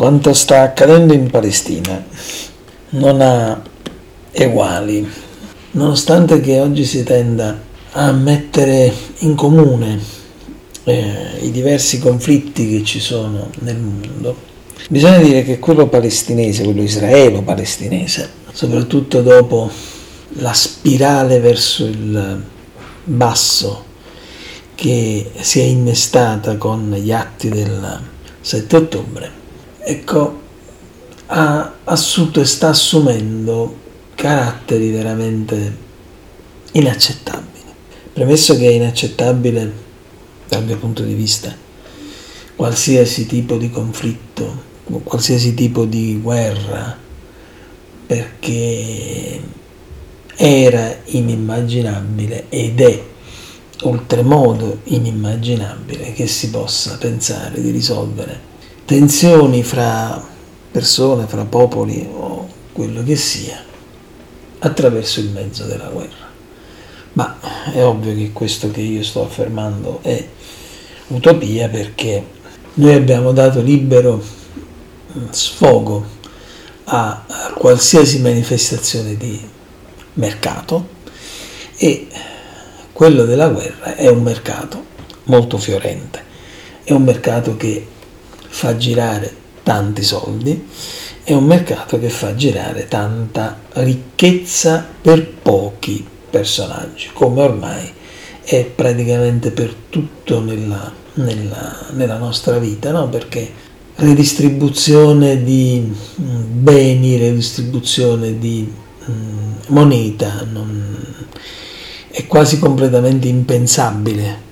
Quanto sta accadendo in Palestina non ha eguali, nonostante che oggi si tenda a mettere in comune eh, i diversi conflitti che ci sono nel mondo, bisogna dire che quello palestinese, quello israelo-palestinese, soprattutto dopo la spirale verso il basso che si è innestata con gli atti del 7 ottobre, ecco, ha assunto e sta assumendo caratteri veramente inaccettabili. Premesso che è inaccettabile dal mio punto di vista qualsiasi tipo di conflitto, qualsiasi tipo di guerra, perché era inimmaginabile ed è oltremodo inimmaginabile che si possa pensare di risolvere tensioni fra persone, fra popoli o quello che sia, attraverso il mezzo della guerra. Ma è ovvio che questo che io sto affermando è utopia perché noi abbiamo dato libero sfogo a qualsiasi manifestazione di mercato e quello della guerra è un mercato molto fiorente, è un mercato che fa girare tanti soldi, è un mercato che fa girare tanta ricchezza per pochi personaggi, come ormai è praticamente per tutto nella, nella, nella nostra vita, no? perché redistribuzione di mm, beni, redistribuzione di mm, moneta, non, è quasi completamente impensabile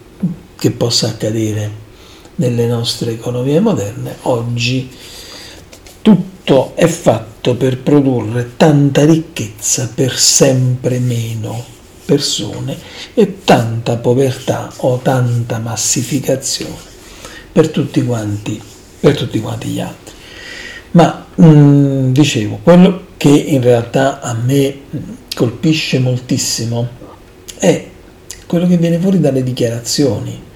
che possa accadere nelle nostre economie moderne, oggi tutto è fatto per produrre tanta ricchezza per sempre meno persone e tanta povertà o tanta massificazione per tutti quanti, per tutti quanti gli altri. Ma mh, mm, dicevo, quello che in realtà a me colpisce moltissimo è quello che viene fuori dalle dichiarazioni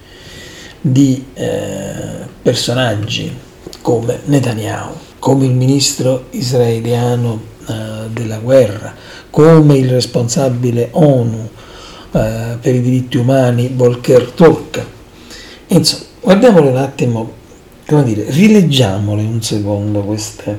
di eh, personaggi come Netanyahu, come il ministro israeliano eh, della guerra, come il responsabile ONU eh, per i diritti umani Volker Turk. Insomma, guardiamole un attimo, come dire, rileggiamole un secondo queste,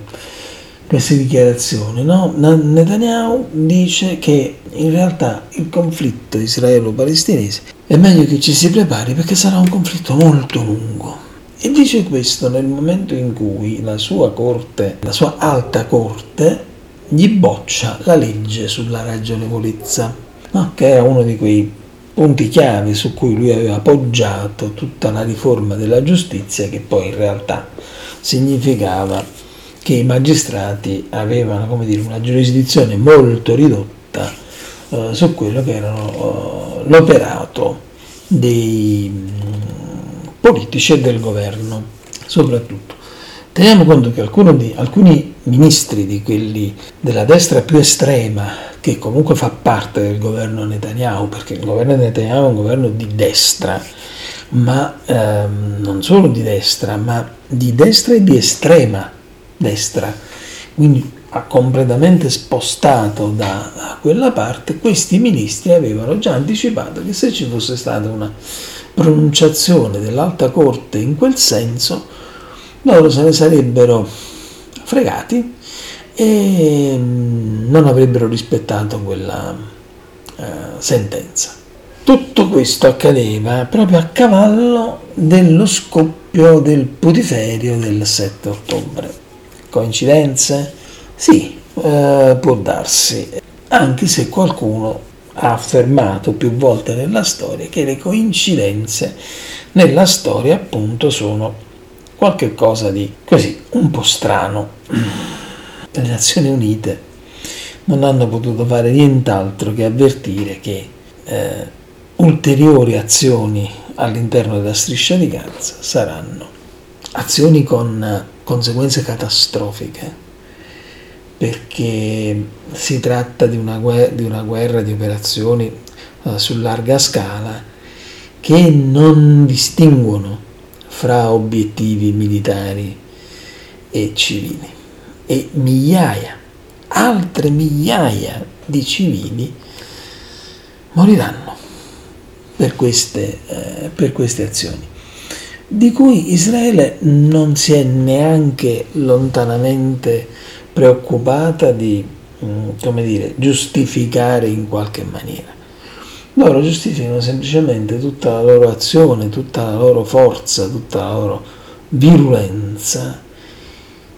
queste dichiarazioni. No? Netanyahu dice che in realtà il conflitto israelo-palestinese è meglio che ci si prepari perché sarà un conflitto molto lungo. E dice questo nel momento in cui la sua corte, la sua alta corte, gli boccia la legge sulla ragionevolezza, no? che era uno di quei punti chiave su cui lui aveva poggiato tutta la riforma della giustizia che poi in realtà significava che i magistrati avevano dire, una giurisdizione molto ridotta eh, su quello che erano eh, l'operato dei mm, politici e del governo, soprattutto. Teniamo conto che di, alcuni ministri di quelli della destra più estrema, che comunque fa parte del governo Netanyahu, perché il governo Netanyahu è un governo di destra, ma ehm, non solo di destra, ma di destra e di estrema destra, quindi ha completamente spostato da quella parte, questi ministri avevano già anticipato che se ci fosse stata una pronunciazione dell'alta corte in quel senso, loro se ne sarebbero fregati e non avrebbero rispettato quella eh, sentenza. Tutto questo accadeva proprio a cavallo dello scoppio del putiferio del 7 ottobre. Coincidenze? Sì, eh, può darsi, anche se qualcuno ha affermato più volte nella storia che le coincidenze nella storia appunto sono qualche cosa di così un po' strano. Le Nazioni Unite non hanno potuto fare nient'altro che avvertire che eh, ulteriori azioni all'interno della striscia di Gaza saranno azioni con conseguenze catastrofiche perché si tratta di una guerra, di, una guerra, di operazioni uh, su larga scala che non distinguono fra obiettivi militari e civili. E migliaia, altre migliaia di civili moriranno per queste, eh, per queste azioni, di cui Israele non si è neanche lontanamente preoccupata di, mm, come dire, giustificare in qualche maniera. Loro giustificano semplicemente tutta la loro azione, tutta la loro forza, tutta la loro virulenza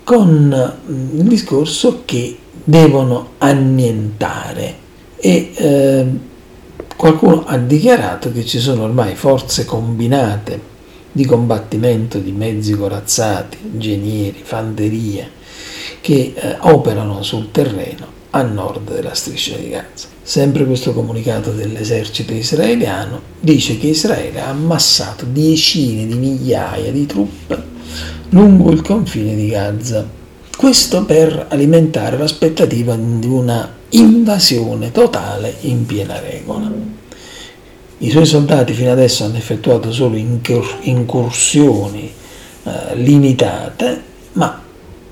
con mm, il discorso che devono annientare e eh, qualcuno ha dichiarato che ci sono ormai forze combinate di combattimento di mezzi corazzati, ingegneri, fanteria che eh, operano sul terreno a nord della striscia di Gaza. Sempre questo comunicato dell'esercito israeliano dice che Israele ha ammassato decine di migliaia di truppe lungo il confine di Gaza. Questo per alimentare l'aspettativa di una invasione totale in piena regola. I suoi soldati fino adesso hanno effettuato solo incursioni eh, limitate, ma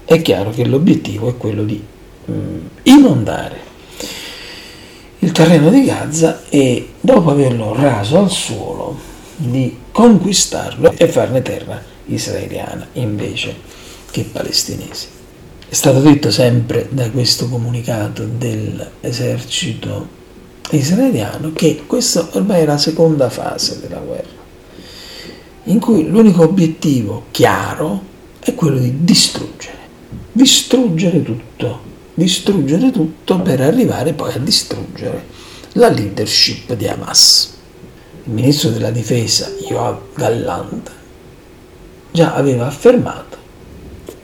è chiaro che l'obiettivo è quello di mh, inondare il terreno di Gaza e dopo averlo raso al suolo di conquistarlo e farne terra israeliana invece che palestinese. È stato detto sempre da questo comunicato dell'esercito israeliano che questa ormai è la seconda fase della guerra, in cui l'unico obiettivo chiaro è quello di distruggere, distruggere tutto, distruggere tutto per arrivare poi a distruggere la leadership di Hamas. Il ministro della difesa, Yoav Gallant, già aveva affermato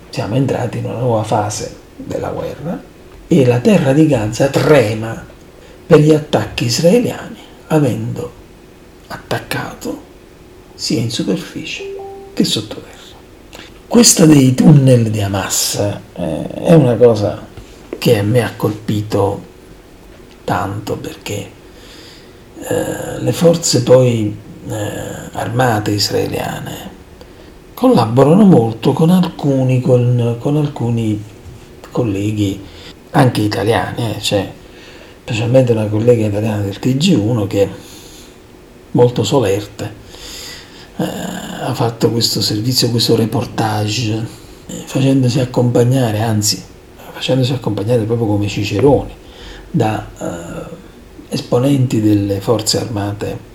siamo entrati in una nuova fase della guerra e la terra di Gaza trema per gli attacchi israeliani avendo attaccato sia in superficie che sottoterra. Questa dei tunnel di Hamas eh, è una cosa che a me ha colpito tanto perché eh, le forze poi eh, armate israeliane collaborano molto con alcuni, con, con alcuni colleghi, anche italiani, eh, cioè, specialmente una collega italiana del TG1 che è molto solerte, eh, ha fatto questo servizio, questo reportage, eh, facendosi accompagnare, anzi facendosi accompagnare proprio come Ciceroni, da eh, esponenti delle forze armate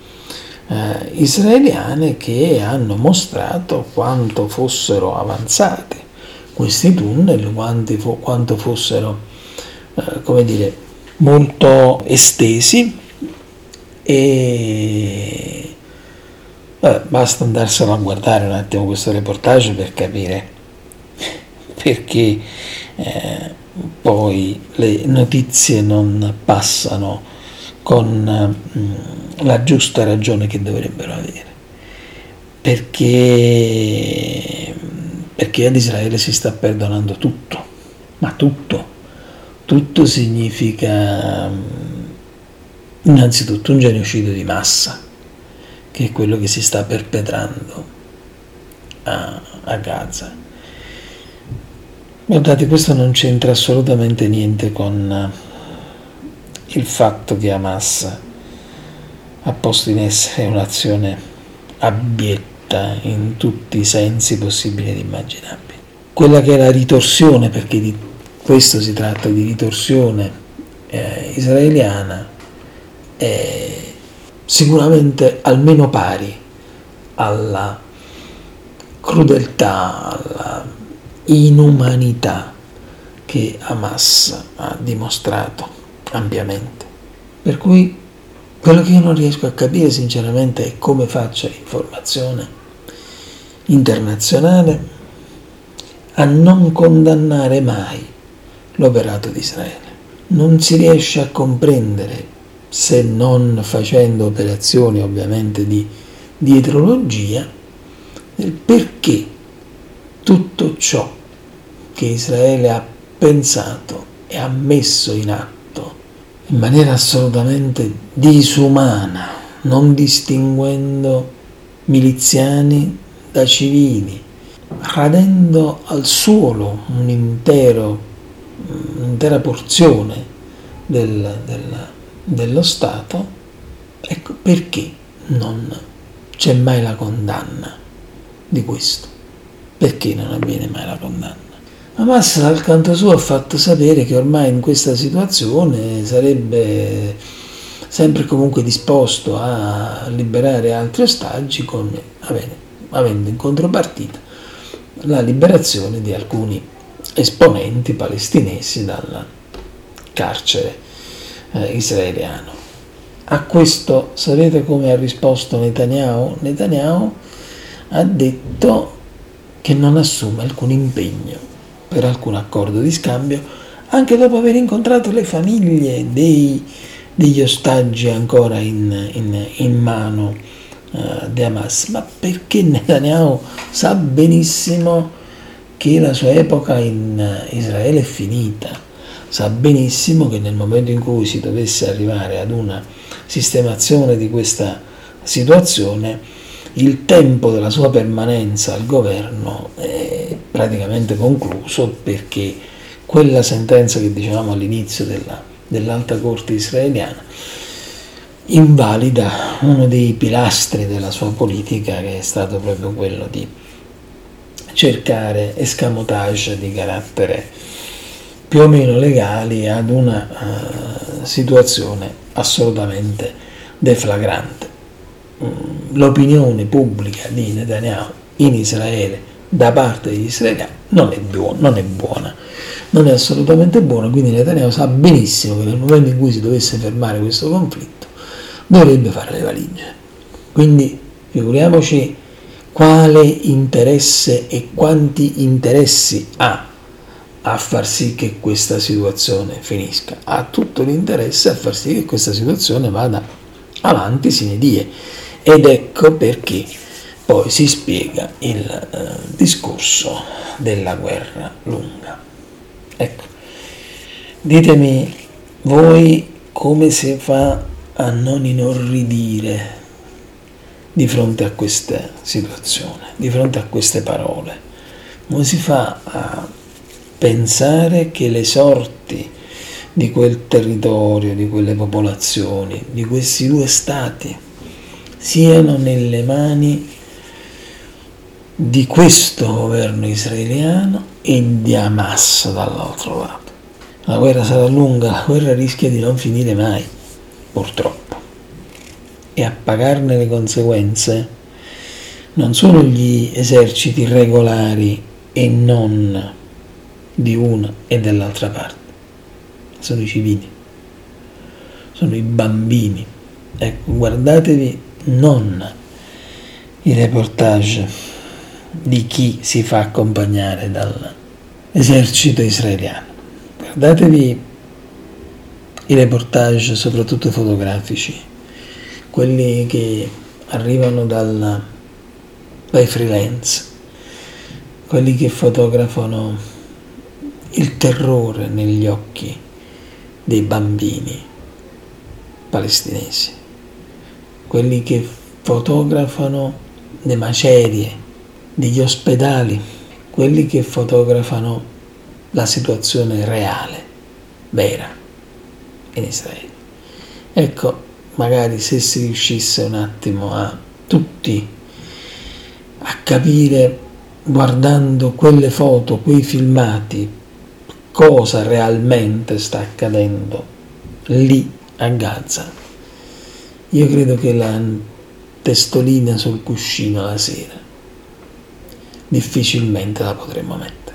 eh, israeliane che hanno mostrato quanto fossero avanzati questi tunnel, fo- quanto fossero, eh, come dire, molto estesi e Vabbè, basta andarselo a guardare un attimo questo reportage per capire perché eh, poi le notizie non passano con mm, la giusta ragione che dovrebbero avere. Perché, perché ad Israele si sta perdonando tutto, ma tutto. Tutto significa mm, innanzitutto un genocidio di massa, che è quello che si sta perpetrando a, a Gaza. Guardate, questo non c'entra assolutamente niente con il fatto che Hamas ha posto in essere un'azione abietta in tutti i sensi possibili ed immaginabili. Quella che è la ritorsione, perché di questo si tratta di ritorsione eh, israeliana, è sicuramente almeno pari alla crudeltà, alla inumanità che Hamas ha dimostrato ampiamente. Per cui quello che io non riesco a capire sinceramente è come faccia l'informazione internazionale a non condannare mai l'operato di Israele. Non si riesce a comprendere, se non facendo operazioni ovviamente di dietrologia, del perché tutto ciò che Israele ha pensato e ha messo in atto in maniera assolutamente disumana, non distinguendo miliziani da civili, radendo al suolo un intero, un'intera porzione del, del, dello Stato, ecco perché non c'è mai la condanna di questo. Perché non avviene mai la condanna? Hamas dal canto suo ha fatto sapere che ormai in questa situazione sarebbe sempre comunque disposto a liberare altri ostaggi con, avendo in contropartita la liberazione di alcuni esponenti palestinesi dal carcere eh, israeliano. A questo sapete come ha risposto Netanyahu? Netanyahu ha detto che non assume alcun impegno per alcun accordo di scambio, anche dopo aver incontrato le famiglie dei, degli ostaggi ancora in, in, in mano uh, di Hamas. Ma perché Netanyahu sa benissimo che la sua epoca in Israele è finita, sa benissimo che nel momento in cui si dovesse arrivare ad una sistemazione di questa situazione, il tempo della sua permanenza al governo è praticamente concluso perché quella sentenza che dicevamo all'inizio della, dell'alta corte israeliana invalida uno dei pilastri della sua politica che è stato proprio quello di cercare escamotage di carattere più o meno legali ad una uh, situazione assolutamente deflagrante. Mm, l'opinione pubblica di Netanyahu in Israele da parte degli israeliani non è, buona, non è buona, non è assolutamente buona, quindi Netanyahu sa benissimo che nel momento in cui si dovesse fermare questo conflitto dovrebbe fare le valigie. Quindi figuriamoci quale interesse e quanti interessi ha a far sì che questa situazione finisca. Ha tutto l'interesse a far sì che questa situazione vada avanti sine die ed ecco perché poi si spiega il eh, discorso della guerra lunga. Ecco, ditemi voi come si fa a non inorridire di fronte a questa situazione, di fronte a queste parole. Come si fa a pensare che le sorti di quel territorio, di quelle popolazioni, di questi due stati siano nelle mani di questo governo israeliano e di Hamas dall'altro lato. La guerra sarà lunga, la guerra rischia di non finire mai, purtroppo. E a pagarne le conseguenze non sono gli eserciti regolari e non di una e dell'altra parte, sono i civili, sono i bambini. Ecco, guardatevi non i reportage di chi si fa accompagnare dall'esercito israeliano. Guardatevi i reportage, soprattutto fotografici, quelli che arrivano dal, dai freelance, quelli che fotografano il terrore negli occhi dei bambini palestinesi quelli che fotografano le macerie degli ospedali, quelli che fotografano la situazione reale, vera, in Israele. Ecco, magari se si riuscisse un attimo a tutti a capire guardando quelle foto, quei filmati, cosa realmente sta accadendo lì a Gaza io credo che la testolina sul cuscino la sera difficilmente la potremmo mettere.